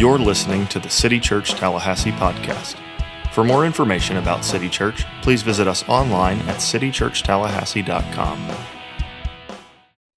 You're listening to the City Church Tallahassee podcast. For more information about City Church, please visit us online at citychurchtallahassee.com.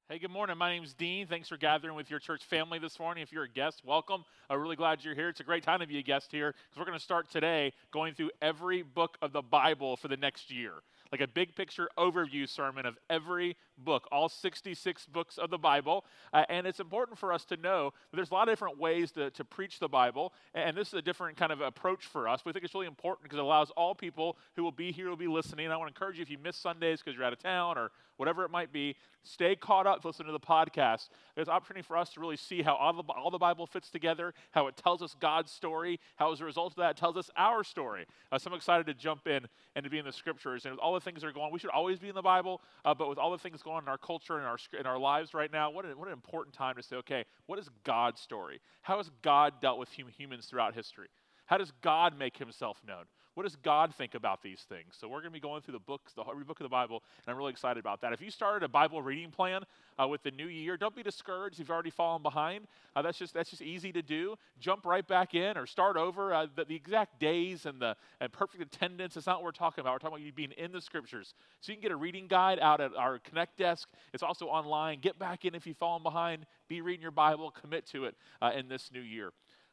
Hey, good morning. My name is Dean. Thanks for gathering with your church family this morning. If you're a guest, welcome. I'm really glad you're here. It's a great time to be a guest here because we're going to start today going through every book of the Bible for the next year like a big picture overview sermon of every book, all 66 books of the Bible. Uh, and it's important for us to know that there's a lot of different ways to, to preach the Bible. And this is a different kind of approach for us. We think it's really important because it allows all people who will be here, will be listening. I want to encourage you if you miss Sundays because you're out of town or whatever it might be, stay caught up, listen to the podcast. There's opportunity for us to really see how all the, all the Bible fits together, how it tells us God's story, how as a result of that, it tells us our story. Uh, so I'm excited to jump in and to be in the scriptures. And with all the things that are going we should always be in the Bible, uh, but with all the things going on in our culture and our, in our lives right now, what, a, what an important time to say, okay, what is God's story? How has God dealt with hum- humans throughout history? How does God make himself known? What does God think about these things? So we're going to be going through the books, the every book of the Bible, and I'm really excited about that. If you started a Bible reading plan uh, with the new year, don't be discouraged if you've already fallen behind. Uh, that's just that's just easy to do. Jump right back in or start over. Uh, the, the, exact days and the and perfect attendance is not what we're talking about. We're talking about you being in the Scriptures. So you can get a reading guide out at our Connect desk. It's also online. Get back in if you've fallen behind. Be reading your Bible. Commit to it uh, in this new year.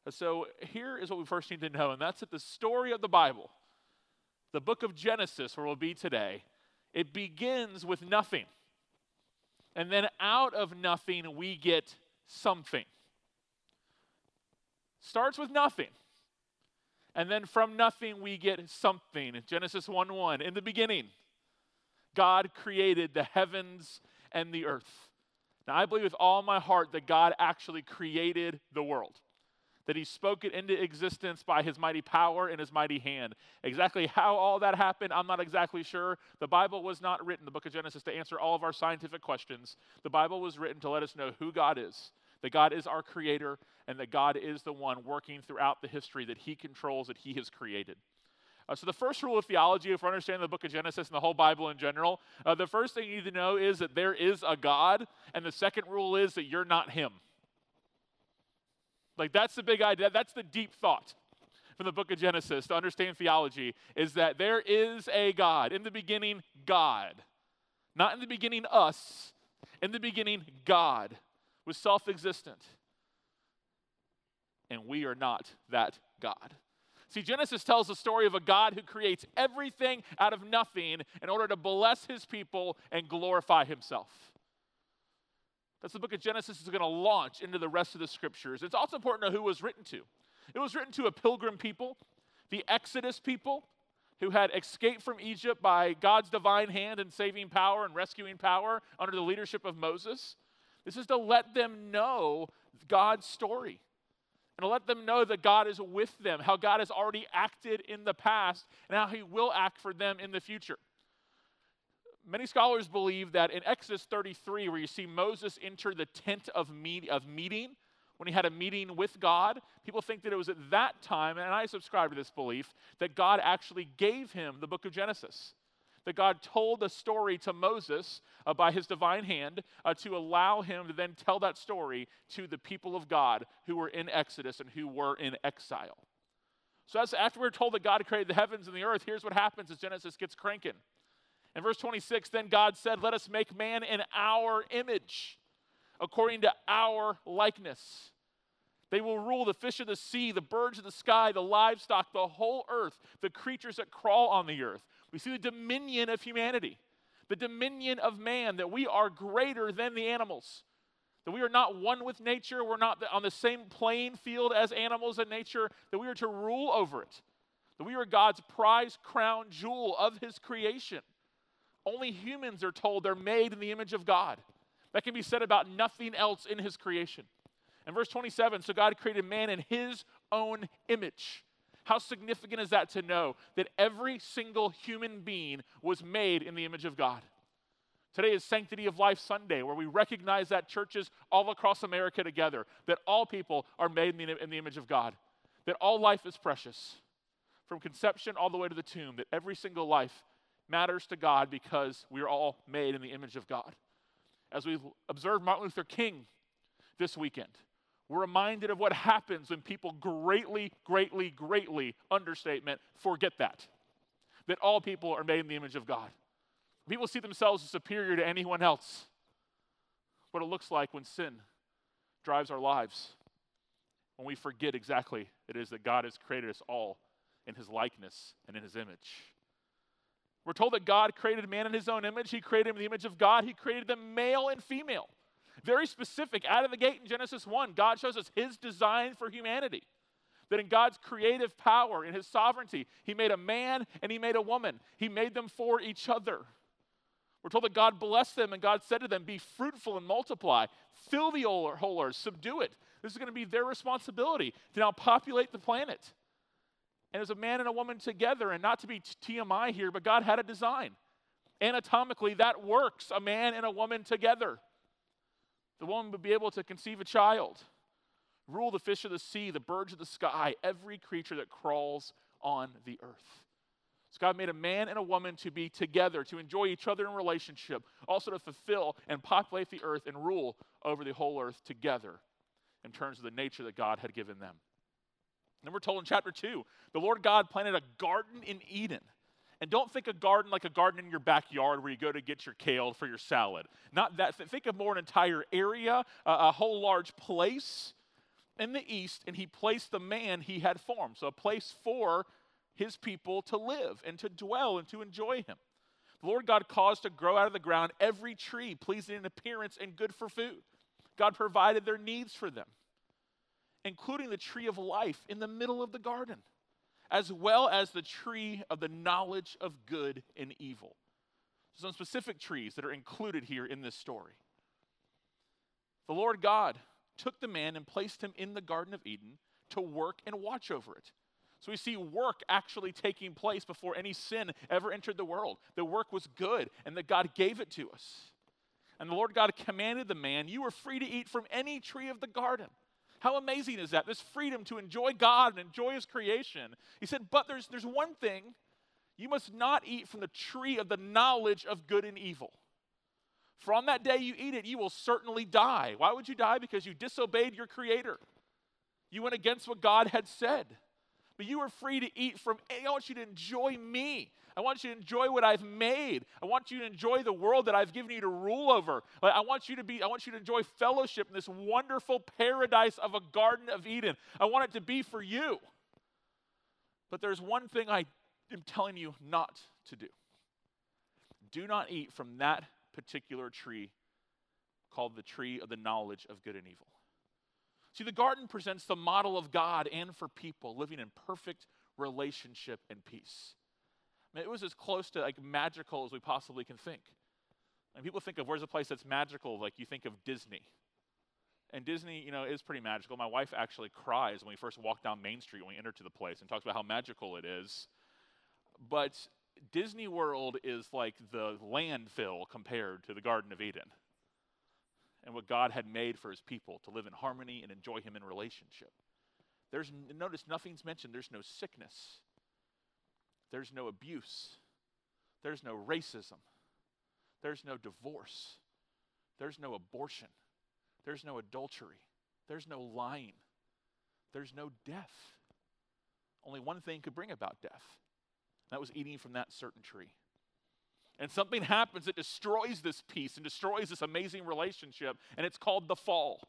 So here is what we first need to know, and that's that the story of the Bible, the book of Genesis, where we'll be today, it begins with nothing. And then out of nothing, we get something. Starts with nothing. And then from nothing, we get something. Genesis 1 1. In the beginning, God created the heavens and the earth. Now, I believe with all my heart that God actually created the world that he spoke it into existence by his mighty power and his mighty hand. Exactly how all that happened, I'm not exactly sure. The Bible was not written, the book of Genesis, to answer all of our scientific questions. The Bible was written to let us know who God is, that God is our creator, and that God is the one working throughout the history that he controls, that he has created. Uh, so, the first rule of theology, if we're understanding the book of Genesis and the whole Bible in general, uh, the first thing you need to know is that there is a God, and the second rule is that you're not him. Like that's the big idea. That's the deep thought from the book of Genesis to understand theology is that there is a God. In the beginning, God. Not in the beginning, us. In the beginning, God was self existent. And we are not that God. See, Genesis tells the story of a God who creates everything out of nothing in order to bless his people and glorify himself. That's the book of Genesis is going to launch into the rest of the scriptures. It's also important to know who was written to. It was written to a pilgrim people, the Exodus people, who had escaped from Egypt by God's divine hand and saving power and rescuing power under the leadership of Moses. This is to let them know God's story and to let them know that God is with them, how God has already acted in the past, and how He will act for them in the future many scholars believe that in Exodus 33, where you see Moses enter the tent of, meet, of meeting, when he had a meeting with God, people think that it was at that time, and I subscribe to this belief, that God actually gave him the book of Genesis. That God told the story to Moses uh, by his divine hand uh, to allow him to then tell that story to the people of God who were in Exodus and who were in exile. So, after we're told that God created the heavens and the earth, here's what happens as Genesis gets cranking. In verse 26, then God said, Let us make man in our image, according to our likeness. They will rule the fish of the sea, the birds of the sky, the livestock, the whole earth, the creatures that crawl on the earth. We see the dominion of humanity, the dominion of man, that we are greater than the animals, that we are not one with nature, we're not on the same playing field as animals and nature, that we are to rule over it, that we are God's prize crown jewel of his creation. Only humans are told they're made in the image of God. That can be said about nothing else in his creation. And verse 27, so God created man in his own image. How significant is that to know that every single human being was made in the image of God? Today is Sanctity of Life Sunday, where we recognize that churches all across America together, that all people are made in the, in the image of God, that all life is precious, from conception all the way to the tomb, that every single life matters to God because we are all made in the image of God. As we observe Martin Luther King this weekend, We're reminded of what happens when people greatly, greatly, greatly, understatement, forget that. That all people are made in the image of God. People see themselves as superior to anyone else. What it looks like when sin drives our lives, when we forget exactly it is that God has created us all in his likeness and in his image. We're told that God created man in his own image. He created him in the image of God. He created them male and female. Very specific. Out of the gate in Genesis 1, God shows us his design for humanity. That in God's creative power, in his sovereignty, he made a man and he made a woman. He made them for each other. We're told that God blessed them and God said to them, Be fruitful and multiply, fill the whole earth, subdue it. This is going to be their responsibility to now populate the planet. And as a man and a woman together, and not to be TMI here, but God had a design. Anatomically, that works a man and a woman together. The woman would be able to conceive a child, rule the fish of the sea, the birds of the sky, every creature that crawls on the earth. So God made a man and a woman to be together, to enjoy each other in relationship, also to fulfill and populate the earth and rule over the whole earth together in terms of the nature that God had given them. And we're told in chapter 2, the Lord God planted a garden in Eden. And don't think a garden like a garden in your backyard where you go to get your kale for your salad. Not that. Think of more an entire area, a whole large place in the east, and he placed the man he had formed. So a place for his people to live and to dwell and to enjoy him. The Lord God caused to grow out of the ground every tree pleasing in appearance and good for food. God provided their needs for them, including the tree of life in the middle of the garden, as well as the tree of the knowledge of good and evil. Some specific trees that are included here in this story. The Lord God took the man and placed him in the Garden of Eden to work and watch over it. So we see work actually taking place before any sin ever entered the world. The work was good and that God gave it to us. And the Lord God commanded the man, You are free to eat from any tree of the garden. How amazing is that? This freedom to enjoy God and enjoy His creation. He said, But there's, there's one thing you must not eat from the tree of the knowledge of good and evil. For on that day you eat it, you will certainly die. Why would you die? Because you disobeyed your Creator. You went against what God had said but you are free to eat from. I want you to enjoy me. I want you to enjoy what I've made. I want you to enjoy the world that I've given you to rule over. I want you to be, I want you to enjoy fellowship in this wonderful paradise of a Garden of Eden. I want it to be for you. But there's one thing I am telling you not to do. Do not eat from that particular tree called the tree of the knowledge of good and evil. See, the garden presents the model of God and for people living in perfect relationship and peace. I mean, it was as close to like magical as we possibly can think. And people think of where's a place that's magical, like you think of Disney. And Disney, you know, is pretty magical. My wife actually cries when we first walk down Main Street when we enter to the place and talks about how magical it is. But Disney World is like the landfill compared to the Garden of Eden and what God had made for his people to live in harmony and enjoy him in relationship. There's notice nothing's mentioned. There's no sickness. There's no abuse. There's no racism. There's no divorce. There's no abortion. There's no adultery. There's no lying. There's no death. Only one thing could bring about death. That was eating from that certain tree and something happens that destroys this peace and destroys this amazing relationship, and it's called the fall.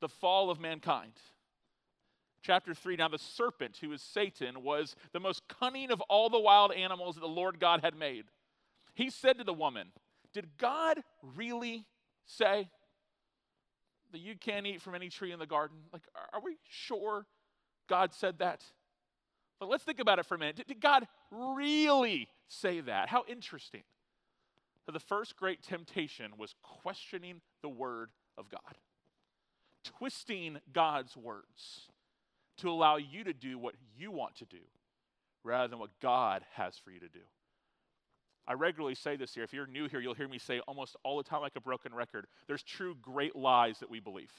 The fall of mankind. Chapter 3 Now, the serpent, who is Satan, was the most cunning of all the wild animals that the Lord God had made. He said to the woman, Did God really say that you can't eat from any tree in the garden? Like, are we sure God said that? But let's think about it for a minute. Did God really say that? How interesting. So the first great temptation was questioning the word of God, twisting God's words to allow you to do what you want to do rather than what God has for you to do. I regularly say this here. If you're new here, you'll hear me say almost all the time, like a broken record. There's true great lies that we believe.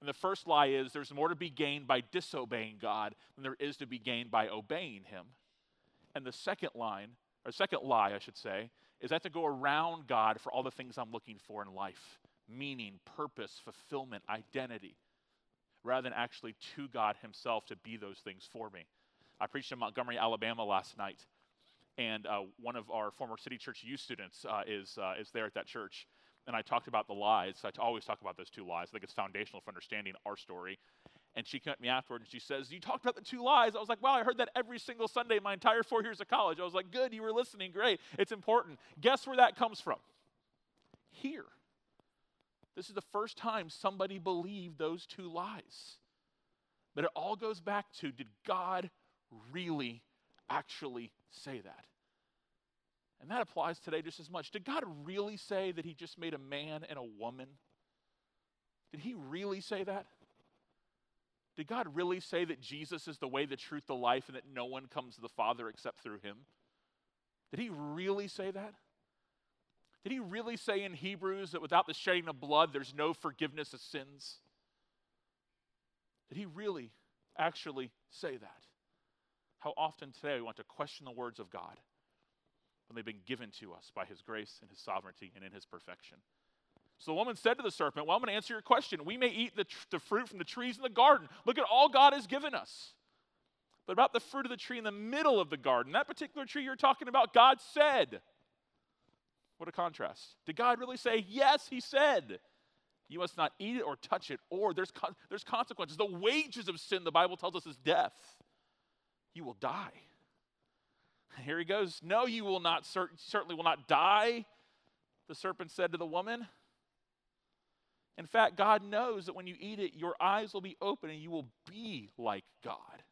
And the first lie is there's more to be gained by disobeying God than there is to be gained by obeying Him. And the second line, or second lie, I should say, is I have to go around God for all the things I'm looking for in life meaning, purpose, fulfillment, identity, rather than actually to God Himself to be those things for me. I preached in Montgomery, Alabama last night, and uh, one of our former City Church youth students uh, is, uh, is there at that church. And I talked about the lies. I always talk about those two lies. I think it's foundational for understanding our story. And she came at me afterward and she says, You talked about the two lies. I was like, Wow, I heard that every single Sunday my entire four years of college. I was like, Good, you were listening. Great. It's important. Guess where that comes from? Here. This is the first time somebody believed those two lies. But it all goes back to did God really actually say that? And that applies today just as much. Did God really say that He just made a man and a woman? Did He really say that? Did God really say that Jesus is the way, the truth, the life, and that no one comes to the Father except through Him? Did He really say that? Did He really say in Hebrews that without the shedding of blood, there's no forgiveness of sins? Did He really actually say that? How often today we want to question the words of God when they've been given to us by His grace and His sovereignty and in His perfection. So the woman said to the serpent, Well, I'm going to answer your question. We may eat the, tr- the fruit from the trees in the garden. Look at all God has given us. But about the fruit of the tree in the middle of the garden, that particular tree you're talking about, God said. What a contrast. Did God really say? Yes, He said. You must not eat it or touch it, or there's, con- there's consequences. The wages of sin, the Bible tells us, is death. You will die. And Here he goes. No, you will not, cer- certainly will not die, the serpent said to the woman. In fact, God knows that when you eat it, your eyes will be open and you will be like God,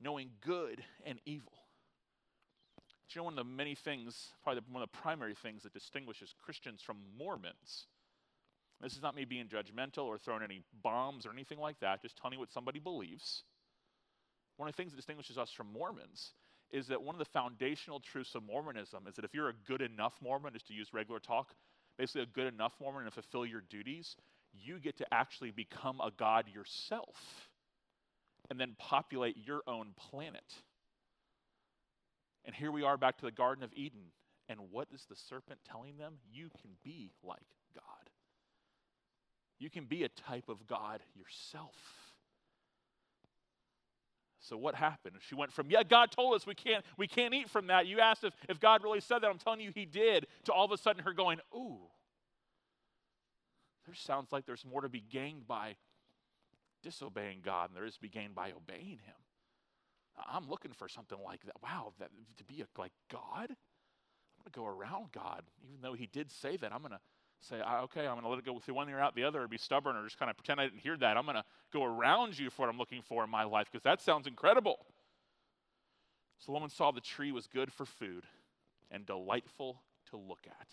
knowing good and evil. You know one of the many things, probably one of the primary things that distinguishes Christians from Mormons? This is not me being judgmental or throwing any bombs or anything like that, just telling you what somebody believes. One of the things that distinguishes us from Mormons is that one of the foundational truths of Mormonism is that if you're a good enough Mormon, just to use regular talk, basically a good enough Mormon and fulfill your duties, you get to actually become a God yourself and then populate your own planet. And here we are back to the Garden of Eden. And what is the serpent telling them? You can be like God. You can be a type of God yourself. So what happened? She went from, yeah, God told us we can't, we can't eat from that. You asked if, if God really said that. I'm telling you he did. To all of a sudden her going, ooh, there sounds like there's more to be gained by disobeying God than there is to be gained by obeying him. I'm looking for something like that. Wow, that, to be a, like God? I'm going to go around God. Even though he did say that, I'm going to say, okay, I'm going to let it go through one ear out the other, or be stubborn, or just kind of pretend I didn't hear that. I'm going to go around you for what I'm looking for in my life because that sounds incredible. So the woman saw the tree was good for food and delightful to look at,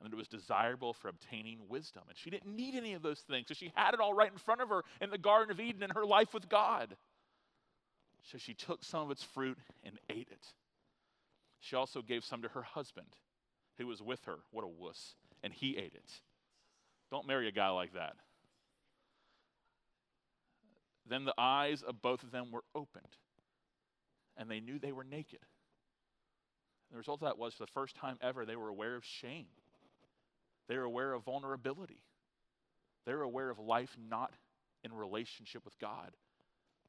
and that it was desirable for obtaining wisdom. And she didn't need any of those things, so she had it all right in front of her in the Garden of Eden in her life with God. So she took some of its fruit and ate it. She also gave some to her husband who was with her. What a wuss and he ate it. Don't marry a guy like that. Then the eyes of both of them were opened, and they knew they were naked. The result of that was, for the first time ever, they were aware of shame. They were aware of vulnerability. They were aware of life not in relationship with God.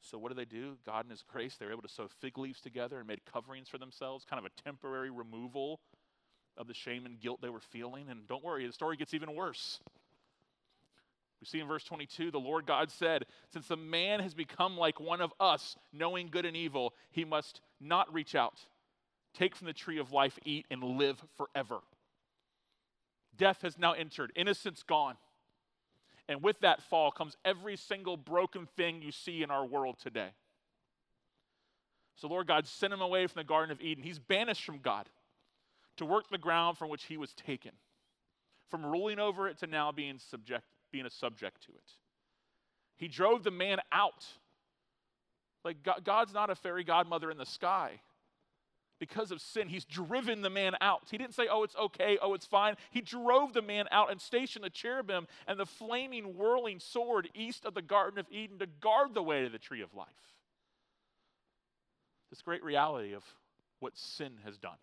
So, what do they do? God, in His grace, they were able to sew fig leaves together and made coverings for themselves, kind of a temporary removal of the shame and guilt they were feeling. And don't worry, the story gets even worse. We see in verse 22 the Lord God said, Since the man has become like one of us, knowing good and evil, he must not reach out, take from the tree of life, eat, and live forever. Death has now entered, innocence gone. And with that fall comes every single broken thing you see in our world today. So, Lord God sent him away from the Garden of Eden. He's banished from God to work the ground from which he was taken, from ruling over it to now being, subject, being a subject to it. He drove the man out. Like God's not a fairy godmother in the sky. Because of sin, he's driven the man out. He didn't say, oh, it's okay, oh, it's fine. He drove the man out and stationed the cherubim and the flaming, whirling sword east of the Garden of Eden to guard the way to the tree of life. This great reality of what sin has done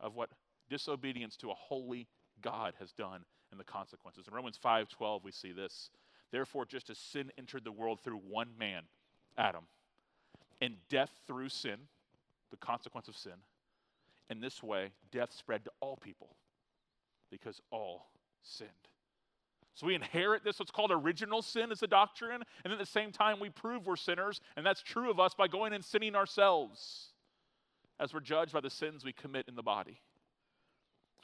of what disobedience to a holy God has done and the consequences. In Romans 5:12 we see this. Therefore just as sin entered the world through one man, Adam, and death through sin, the consequence of sin, in this way death spread to all people because all sinned. So we inherit this, what's called original sin as a doctrine, and at the same time we prove we're sinners, and that's true of us by going and sinning ourselves as we're judged by the sins we commit in the body.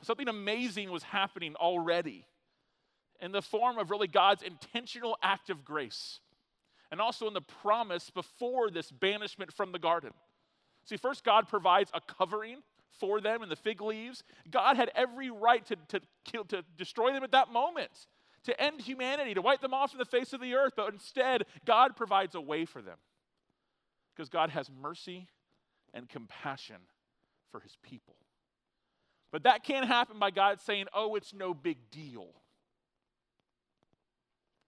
Something amazing was happening already in the form of really God's intentional act of grace, and also in the promise before this banishment from the garden. See, first, God provides a covering for them in the fig leaves. God had every right to, to, kill, to destroy them at that moment, to end humanity, to wipe them off from the face of the earth, but instead, God provides a way for them because God has mercy and compassion for his people. But that can't happen by God saying, oh, it's no big deal.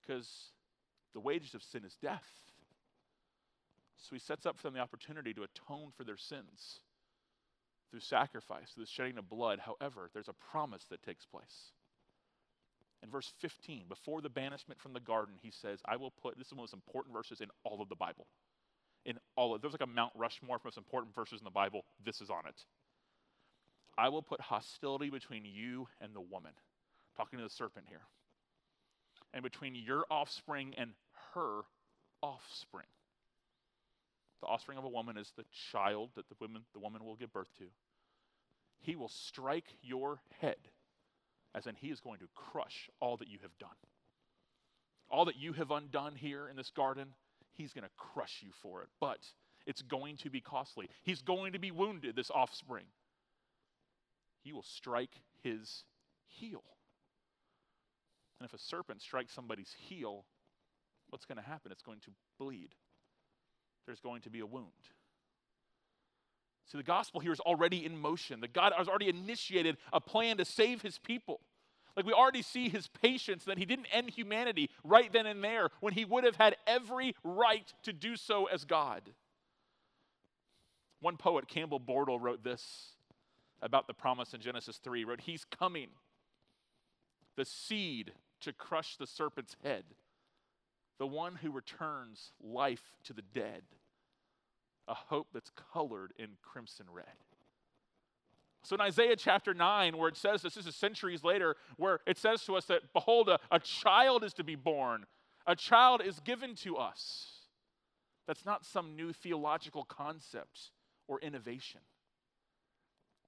Because the wages of sin is death. So he sets up for them the opportunity to atone for their sins through sacrifice, through the shedding of blood. However, there's a promise that takes place. In verse 15, before the banishment from the garden, he says, I will put, this is one of the most important verses in all of the Bible. In all of, there's like a Mount Rushmore of most important verses in the Bible. This is on it. I will put hostility between you and the woman. Talking to the serpent here. And between your offspring and her offspring. The offspring of a woman is the child that the woman, the woman will give birth to. He will strike your head, as in he is going to crush all that you have done. All that you have undone here in this garden, he's going to crush you for it. But it's going to be costly. He's going to be wounded, this offspring he will strike his heel. And if a serpent strikes somebody's heel, what's going to happen? It's going to bleed. There's going to be a wound. See, the gospel here is already in motion. That God has already initiated a plan to save his people. Like we already see his patience that he didn't end humanity right then and there when he would have had every right to do so as God. One poet, Campbell Bortle, wrote this about the promise in Genesis 3 wrote, He's coming, the seed to crush the serpent's head, the one who returns life to the dead, a hope that's colored in crimson red. So in Isaiah chapter 9, where it says this, this is centuries later, where it says to us that, behold, a, a child is to be born, a child is given to us. That's not some new theological concept or innovation.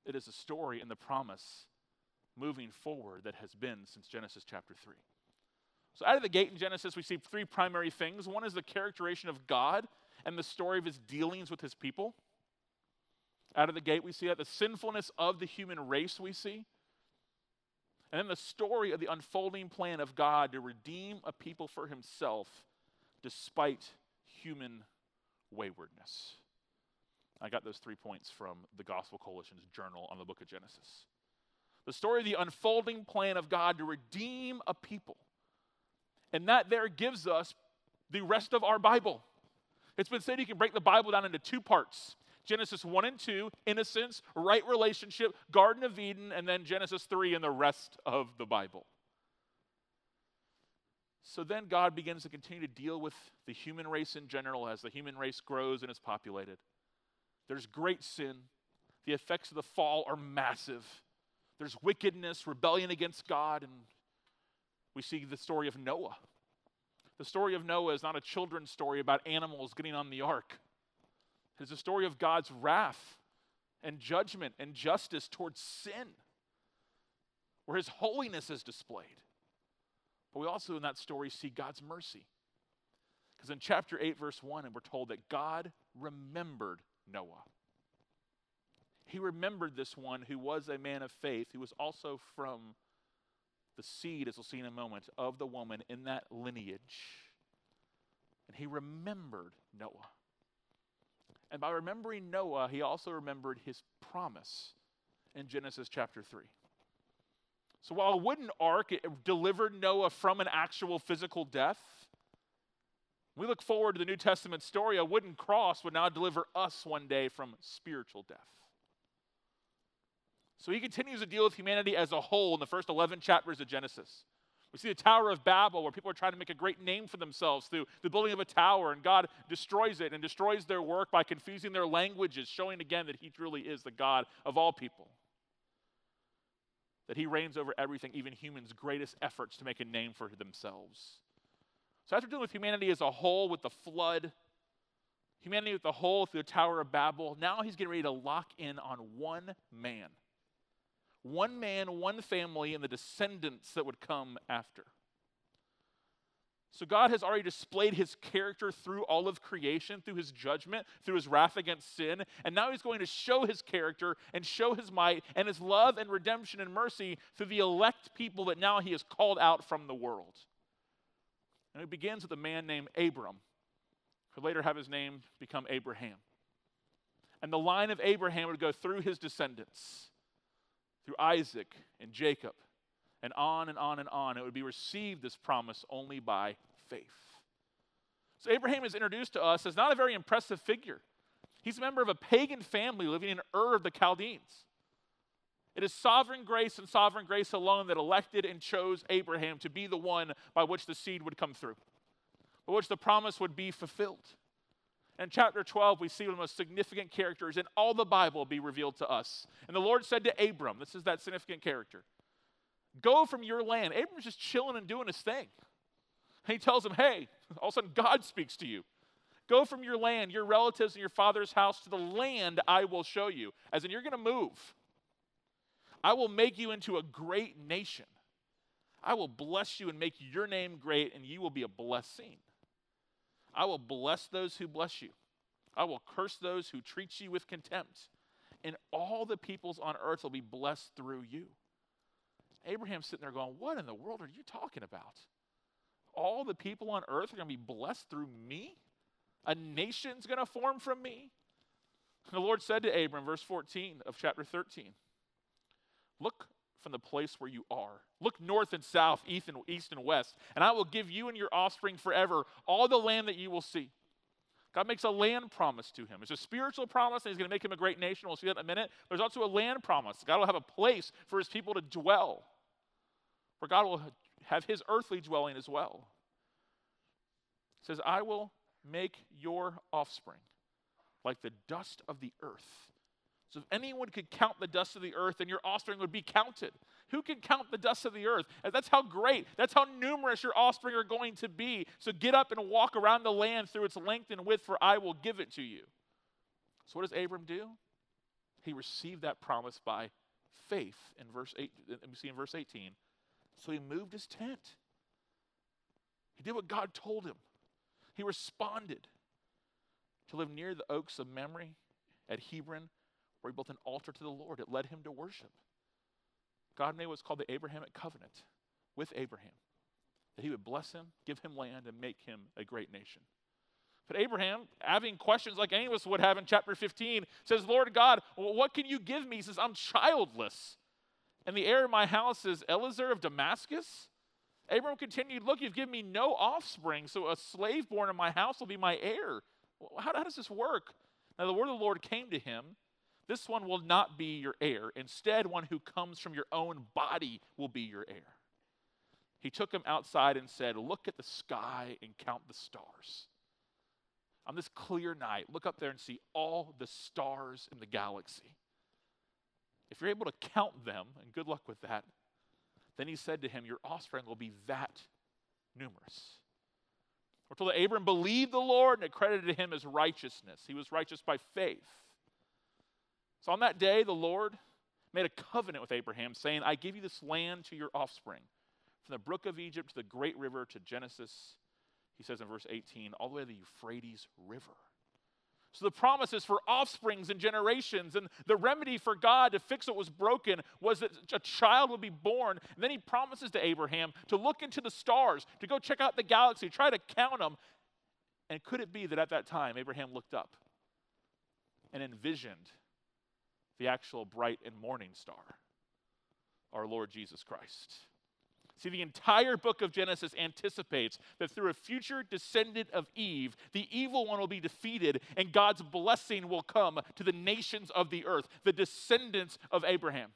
It is a story in the promise moving forward that has been since Genesis chapter 3. So, out of the gate in Genesis, we see three primary things. One is the characterization of God and the story of his dealings with his people. Out of the gate, we see that the sinfulness of the human race, we see. And then the story of the unfolding plan of God to redeem a people for himself despite human waywardness. I got those three points from the Gospel Coalition's journal on the book of Genesis. The story of the unfolding plan of God to redeem a people. And that there gives us the rest of our Bible. It's been said you can break the Bible down into two parts Genesis 1 and 2, innocence, right relationship, Garden of Eden, and then Genesis 3 and the rest of the Bible. So then God begins to continue to deal with the human race in general as the human race grows and is populated. There's great sin. The effects of the fall are massive. There's wickedness, rebellion against God, and we see the story of Noah. The story of Noah is not a children's story about animals getting on the ark. It's a story of God's wrath and judgment and justice towards sin, where his holiness is displayed. But we also in that story see God's mercy. Because in chapter 8, verse 1, and we're told that God remembered Noah. He remembered this one who was a man of faith, who was also from the seed, as we'll see in a moment, of the woman in that lineage. And he remembered Noah. And by remembering Noah, he also remembered his promise in Genesis chapter 3. So while a wooden ark delivered Noah from an actual physical death, we look forward to the New Testament story. A wooden cross would now deliver us one day from spiritual death. So he continues to deal with humanity as a whole in the first 11 chapters of Genesis. We see the Tower of Babel, where people are trying to make a great name for themselves through the building of a tower, and God destroys it and destroys their work by confusing their languages, showing again that He truly is the God of all people. That He reigns over everything, even humans' greatest efforts to make a name for themselves. So, after dealing with humanity as a whole, with the flood, humanity with the whole through the Tower of Babel, now He's getting ready to lock in on one man one man, one family, and the descendants that would come after. So God has already displayed his character through all of creation, through his judgment, through his wrath against sin. And now he's going to show his character and show his might and his love and redemption and mercy through the elect people that now he has called out from the world. And it begins with a man named Abram, who later have his name become Abraham. And the line of Abraham would go through his descendants through Isaac and Jacob, and on and on and on. It would be received, this promise, only by faith. So Abraham is introduced to us as not a very impressive figure. He's a member of a pagan family living in Ur of the Chaldeans. It is sovereign grace and sovereign grace alone that elected and chose Abraham to be the one by which the seed would come through, by which the promise would be fulfilled. In chapter 12, we see one of the most significant characters in all the Bible be revealed to us. And the Lord said to Abram, this is that significant character, go from your land. Abram's just chilling and doing his thing. And he tells him, hey, all of a sudden God speaks to you. Go from your land, your relatives, and your father's house to the land I will show you. As in, you're going to move. I will make you into a great nation. I will bless you and make your name great, and you will be a blessing. I will bless those who bless you. I will curse those who treat you with contempt. And all the peoples on earth will be blessed through you. Abraham's sitting there going, What in the world are you talking about? All the people on earth are going to be blessed through me? A nation's going to form from me? And the Lord said to Abram, verse 14 of chapter 13, Look from the place where you are. Look north and south, east and, east and west, and I will give you and your offspring forever all the land that you will see. God makes a land promise to him. It's a spiritual promise, and he's going to make him a great nation. We'll see that in a minute. There's also a land promise. God will have a place for his people to dwell, where God will have his earthly dwelling as well. He says, I will make your offspring like the dust of the earth so if anyone could count the dust of the earth, then your offspring would be counted. Who can count the dust of the earth? That's how great, that's how numerous your offspring are going to be. So get up and walk around the land through its length and width, for I will give it to you. So what does Abram do? He received that promise by faith in verse 8, we see in verse 18. So he moved his tent. He did what God told him. He responded to live near the oaks of Mamre at Hebron where he built an altar to the Lord. It led him to worship. God made what's called the Abrahamic covenant with Abraham that he would bless him, give him land, and make him a great nation. But Abraham, having questions like any of us would have in chapter 15, says, Lord God, what can you give me? He says, I'm childless. And the heir of my house is Eliezer of Damascus. Abraham continued, Look, you've given me no offspring, so a slave born in my house will be my heir. How, how does this work? Now, the word of the Lord came to him this one will not be your heir. Instead, one who comes from your own body will be your heir. He took him outside and said, Look at the sky and count the stars. On this clear night, look up there and see all the stars in the galaxy. If you're able to count them, and good luck with that, then he said to him, Your offspring will be that numerous. We're told that Abram believed the Lord and it credited him as righteousness. He was righteous by faith. So on that day, the Lord made a covenant with Abraham, saying, I give you this land to your offspring. From the brook of Egypt to the great river to Genesis, he says in verse 18, all the way to the Euphrates River. So the promise is for offsprings and generations. And the remedy for God to fix what was broken was that a child would be born. And then he promises to Abraham to look into the stars, to go check out the galaxy, try to count them. And could it be that at that time, Abraham looked up and envisioned the actual bright and morning star, our Lord Jesus Christ. See, the entire book of Genesis anticipates that through a future descendant of Eve, the evil one will be defeated and God's blessing will come to the nations of the earth, the descendants of Abraham.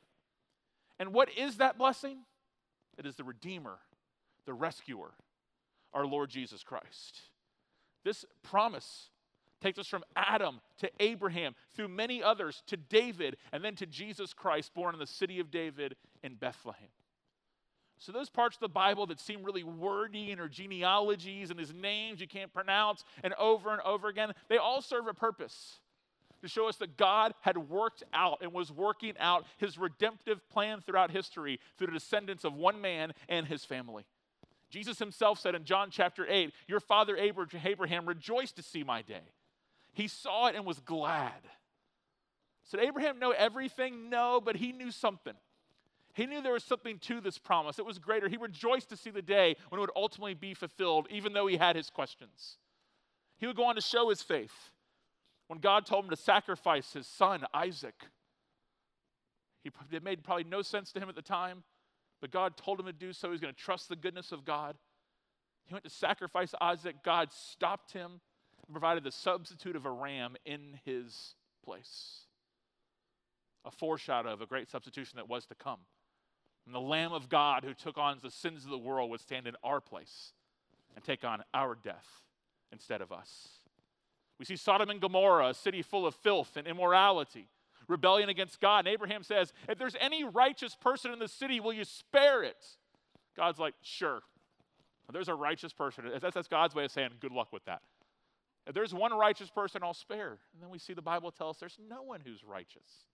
And what is that blessing? It is the Redeemer, the rescuer, our Lord Jesus Christ. This promise takes us from Adam to Abraham, through many others, to David, and then to Jesus Christ, born in the city of David in Bethlehem. So, those parts of the Bible that seem really wordy and are genealogies and his names you can't pronounce and over and over again, they all serve a purpose to show us that God had worked out and was working out his redemptive plan throughout history through the descendants of one man and his family. Jesus himself said in John chapter 8, Your father Abraham rejoiced to see my day. He saw it and was glad. So did Abraham know everything? No, but he knew something. He knew there was something to this promise. It was greater. He rejoiced to see the day when it would ultimately be fulfilled, even though he had his questions. He would go on to show his faith. When God told him to sacrifice his son, Isaac, he, it made probably no sense to him at the time, but God told him to do so. He was going to trust the goodness of God. He went to sacrifice Isaac. God stopped him provided the substitute of a ram in his place. A foreshadow of a great substitution that was to come. And the Lamb of God who took on the sins of the world would stand in our place and take on our death instead of us. We see Sodom and Gomorrah, a city full of filth and immorality, rebellion against God. And Abraham says, If there's any righteous person in the city, will you spare it? God's like, Sure. There's a righteous person. That's, that's God's way of saying, Good luck with that. If there's one righteous person, I'll spare. And then we see the Bible tell us there's no one who's righteous.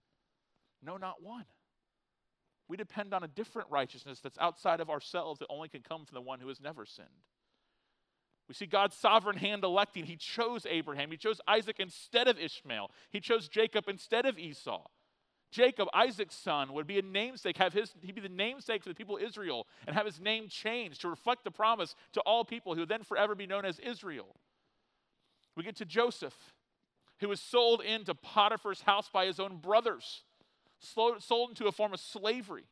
No, not one. We depend on a different righteousness that's outside of ourselves that only can come from the one who has never sinned. We see God's sovereign hand electing. He chose Abraham. He chose Isaac instead of Ishmael. He chose Jacob instead of Esau. Jacob, Isaac's son, would be a namesake, have his, he'd be the namesake for the people of Israel and have his name changed to reflect the promise to all people who would then forever be known as Israel. We get to Joseph, who was sold into Potiphar's house by his own brothers sold into a form of slavery,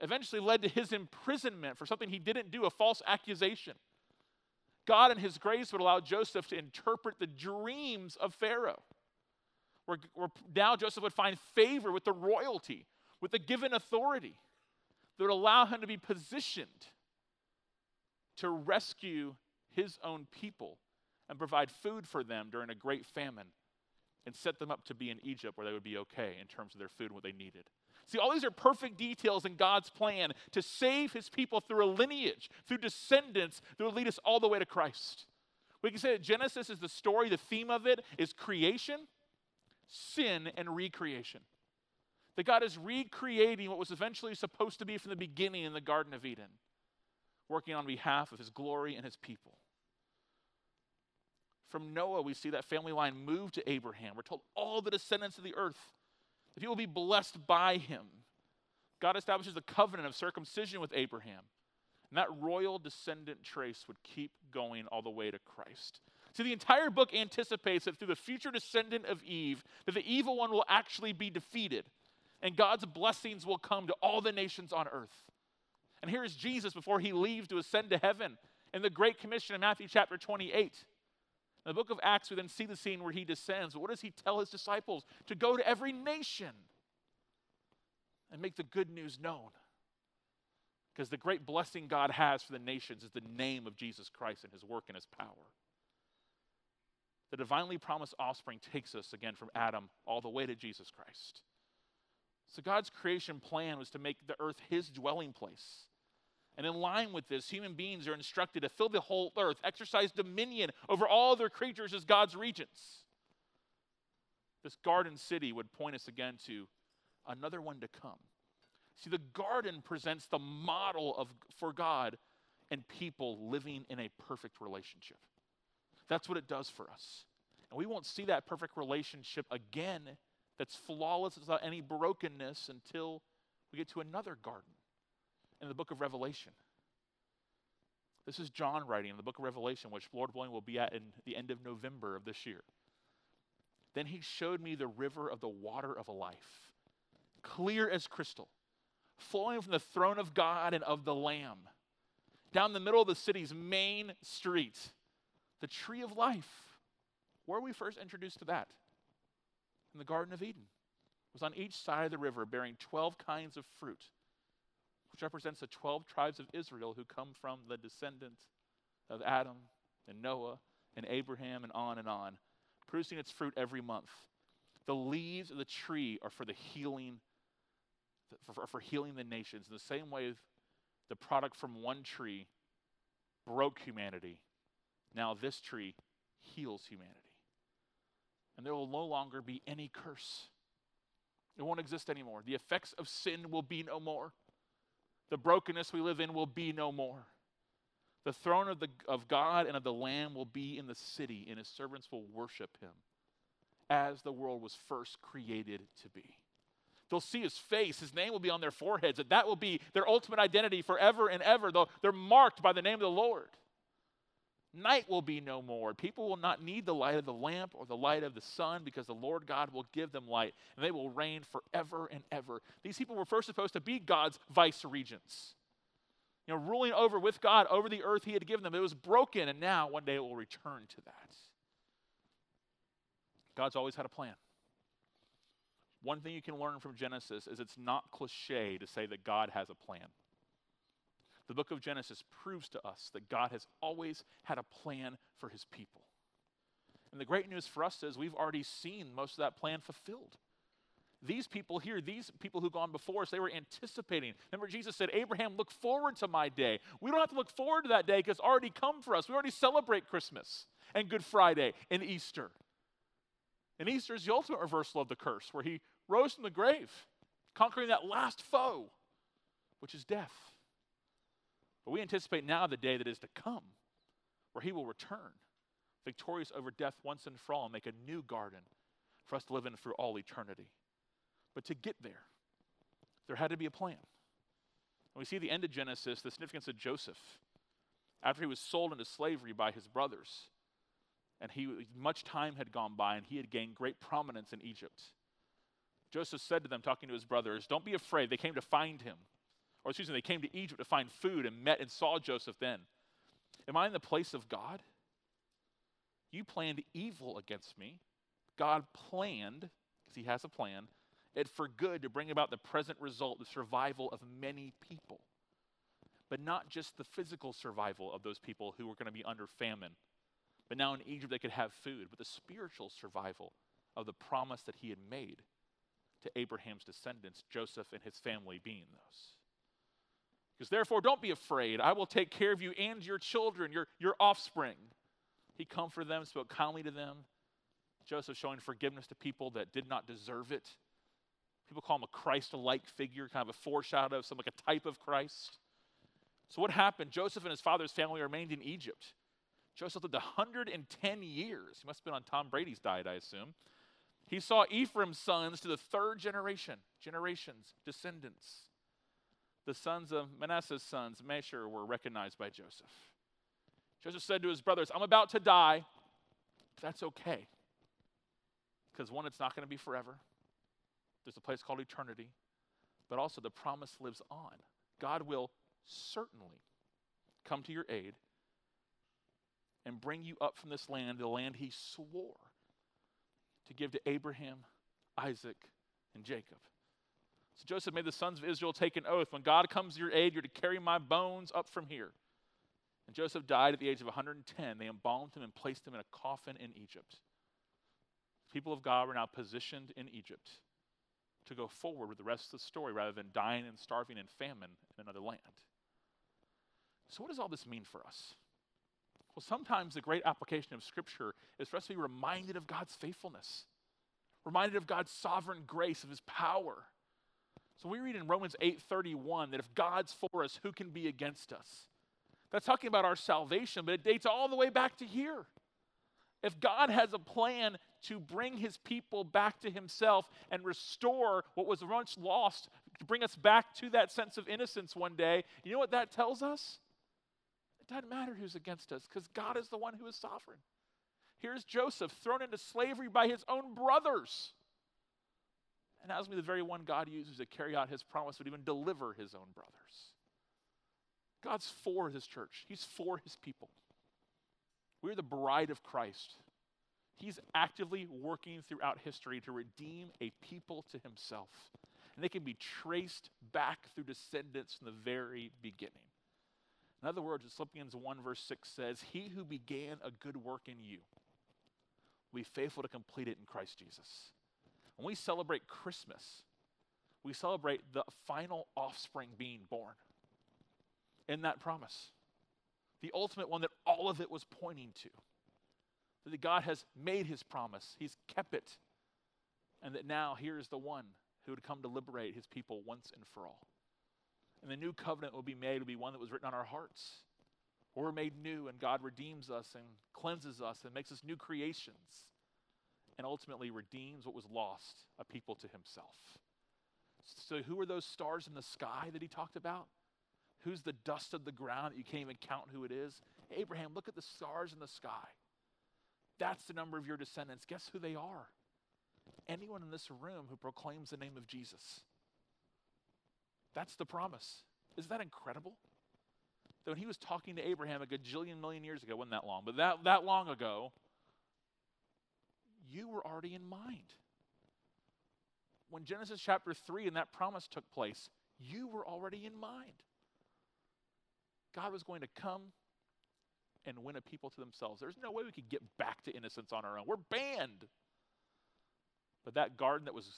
eventually led to his imprisonment for something he didn't do, a false accusation. God, in his grace, would allow Joseph to interpret the dreams of Pharaoh. Where, where now Joseph would find favor with the royalty, with the given authority that would allow him to be positioned to rescue his own people and provide food for them during a great famine and set them up to be in Egypt where they would be okay in terms of their food and what they needed. See, all these are perfect details in God's plan to save his people through a lineage, through descendants that would lead us all the way to Christ. We can say that Genesis is the story, the theme of it is creation, sin, and recreation. That God is recreating what was eventually supposed to be from the beginning in the Garden of Eden, working on behalf of his glory and his people. From Noah, we see that family line move to Abraham. We're told all the descendants of the earth, that he will be blessed by him. God establishes a covenant of circumcision with Abraham. And that royal descendant trace would keep going all the way to Christ. See, the entire book anticipates that through the future descendant of Eve, that the evil one will actually be defeated, and God's blessings will come to all the nations on earth. And here is Jesus before he leaves to ascend to heaven in the Great Commission in Matthew chapter 28. In the book of Acts, we then see the scene where he descends. What does he tell his disciples? To go to every nation and make the good news known. Because the great blessing God has for the nations is the name of Jesus Christ and his work and his power. The divinely promised offspring takes us again from Adam all the way to Jesus Christ. So God's creation plan was to make the earth his dwelling place. And in line with this, human beings are instructed to fill the whole earth, exercise dominion over all their creatures as God's regents. This garden city would point us again to another one to come. See, the garden presents the model of, for God and people living in a perfect relationship. That's what it does for us. And we won't see that perfect relationship again that's flawless without any brokenness until we get to another garden in the book of Revelation. This is John writing in the book of Revelation, which Lord willing will be at in the end of November of this year. Then he showed me the river of the water of life, clear as crystal, flowing from the throne of God and of the Lamb, down the middle of the city's main street, the tree of life. Where are we first introduced to that? In the Garden of Eden. was on each side of the river, bearing 12 kinds of fruit, which represents the 12 tribes of Israel who come from the descendant of Adam and Noah and Abraham and on and on, producing its fruit every month. The leaves of the tree are for the healing, for, for healing the nations. In the same way, the product from one tree broke humanity. Now this tree heals humanity. And there will no longer be any curse. It won't exist anymore. The effects of sin will be no more. The brokenness we live in will be no more. The throne of, the, of God and of the Lamb will be in the city, and his servants will worship him as the world was first created to be. They'll see his face, his name will be on their foreheads, and that will be their ultimate identity forever and ever. They'll, they're marked by the name of the Lord. Night will be no more. People will not need the light of the lamp or the light of the sun because the Lord God will give them light and they will reign forever and ever. These people were first supposed to be God's vice regents, you know, ruling over with God over the earth He had given them. It was broken and now one day it will return to that. God's always had a plan. One thing you can learn from Genesis is it's not cliche to say that God has a plan. The book of Genesis proves to us that God has always had a plan for his people. And the great news for us is we've already seen most of that plan fulfilled. These people here, these people who've gone before us, they were anticipating. Remember, Jesus said, Abraham, look forward to my day. We don't have to look forward to that day because it's already come for us. We already celebrate Christmas and Good Friday and Easter. And Easter is the ultimate reversal of the curse, where he rose from the grave, conquering that last foe, which is death. But we anticipate now the day that is to come, where he will return, victorious over death once and for all, and make a new garden for us to live in for all eternity. But to get there, there had to be a plan. And we see the end of Genesis, the significance of Joseph. After he was sold into slavery by his brothers, and he, much time had gone by, and he had gained great prominence in Egypt. Joseph said to them, talking to his brothers, Don't be afraid. They came to find him. Or excuse me, they came to Egypt to find food and met and saw Joseph then. Am I in the place of God? You planned evil against me. God planned, because he has a plan, it for good to bring about the present result, the survival of many people. But not just the physical survival of those people who were going to be under famine. But now in Egypt they could have food, but the spiritual survival of the promise that he had made to Abraham's descendants, Joseph and his family being those. Because therefore, don't be afraid. I will take care of you and your children, your, your offspring. He comforted them, spoke kindly to them. Joseph showing forgiveness to people that did not deserve it. People call him a Christ like figure, kind of a foreshadow of some like a type of Christ. So, what happened? Joseph and his father's family remained in Egypt. Joseph lived 110 years. He must have been on Tom Brady's diet, I assume. He saw Ephraim's sons to the third generation, generations, descendants. The sons of Manasseh's sons, Machir, were recognized by Joseph. Joseph said to his brothers, I'm about to die. That's okay. Because one, it's not going to be forever. There's a place called eternity. But also, the promise lives on. God will certainly come to your aid and bring you up from this land, the land he swore to give to Abraham, Isaac, and Jacob. So Joseph made the sons of Israel take an oath when God comes to your aid, you're to carry my bones up from here. And Joseph died at the age of 110. They embalmed him and placed him in a coffin in Egypt. The people of God were now positioned in Egypt to go forward with the rest of the story rather than dying and starving in famine in another land. So, what does all this mean for us? Well, sometimes the great application of Scripture is for us to be reminded of God's faithfulness, reminded of God's sovereign grace, of His power. So we read in Romans 8:31 that if God's for us, who can be against us? That's talking about our salvation, but it dates all the way back to here. If God has a plan to bring his people back to himself and restore what was once lost, to bring us back to that sense of innocence one day, you know what that tells us? It doesn't matter who's against us because God is the one who is sovereign. Here's Joseph thrown into slavery by his own brothers. And that was the very one God uses to carry out his promise, would even deliver his own brothers. God's for his church, he's for his people. We're the bride of Christ. He's actively working throughout history to redeem a people to himself. And they can be traced back through descendants from the very beginning. In other words, Philippians 1, verse 6 says, He who began a good work in you will be faithful to complete it in Christ Jesus. When we celebrate Christmas, we celebrate the final offspring being born in that promise. The ultimate one that all of it was pointing to. That God has made his promise, he's kept it, and that now here is the one who would come to liberate his people once and for all. And the new covenant will be made, will be one that was written on our hearts. We're made new, and God redeems us and cleanses us and makes us new creations, and ultimately redeems what was lost, a people to himself. So, who are those stars in the sky that he talked about? Who's the dust of the ground that you can't even count who it is? Abraham, look at the stars in the sky. That's the number of your descendants. Guess who they are? Anyone in this room who proclaims the name of Jesus. That's the promise. Isn't that incredible? That when he was talking to Abraham a gajillion million years ago, wasn't that long, but that, that long ago, you were already in mind. When Genesis chapter 3 and that promise took place, you were already in mind. God was going to come and win a people to themselves. There's no way we could get back to innocence on our own. We're banned. But that garden that was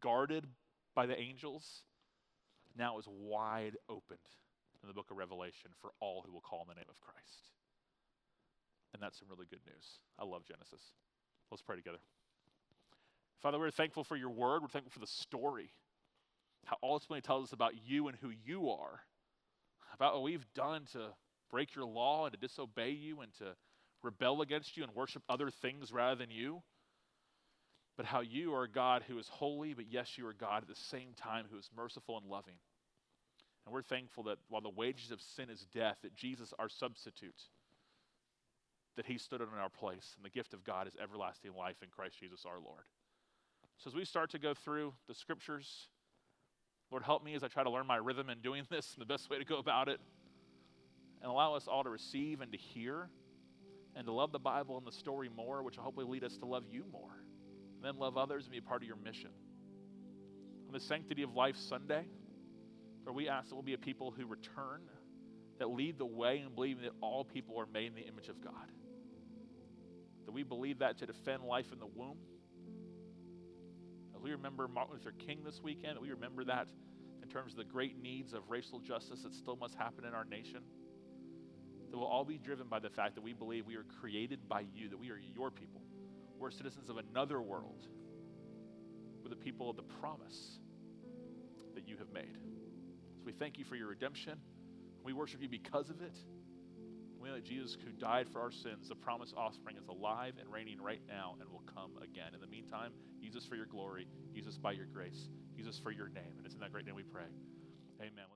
guarded by the angels now is wide opened in the book of Revelation for all who will call in the name of Christ. And that's some really good news. I love Genesis. Let's pray together. Father, we're thankful for your word. We're thankful for the story, how ultimately tells us about you and who you are, about what we've done to break your law and to disobey you and to rebel against you and worship other things rather than you but how you are a God who is holy, but yes, you are God at the same time who is merciful and loving. And we're thankful that while the wages of sin is death, that Jesus, our substitute, that he stood in our place, and the gift of God is everlasting life in Christ Jesus our Lord. So as we start to go through the scriptures, Lord, help me as I try to learn my rhythm in doing this and the best way to go about it. And allow us all to receive and to hear and to love the Bible and the story more, which will hopefully lead us to love you more and then love others and be a part of your mission. On the Sanctity of Life Sunday, where we ask that we'll be a people who return, that lead the way in believing that all people are made in the image of God. That we believe that to defend life in the womb. As we remember Martin Luther King this weekend, we remember that in terms of the great needs of racial justice that still must happen in our nation. That will all be driven by the fact that we believe we are created by you, that we are your people we're citizens of another world. We're the people of the promise that you have made. So we thank you for your redemption. We worship you because of it. We know that Jesus, who died for our sins, the promised offspring, is alive and reigning right now and will come again. In the meantime, use us for your glory, use us by your grace, use us for your name. And it's in that great name we pray. Amen.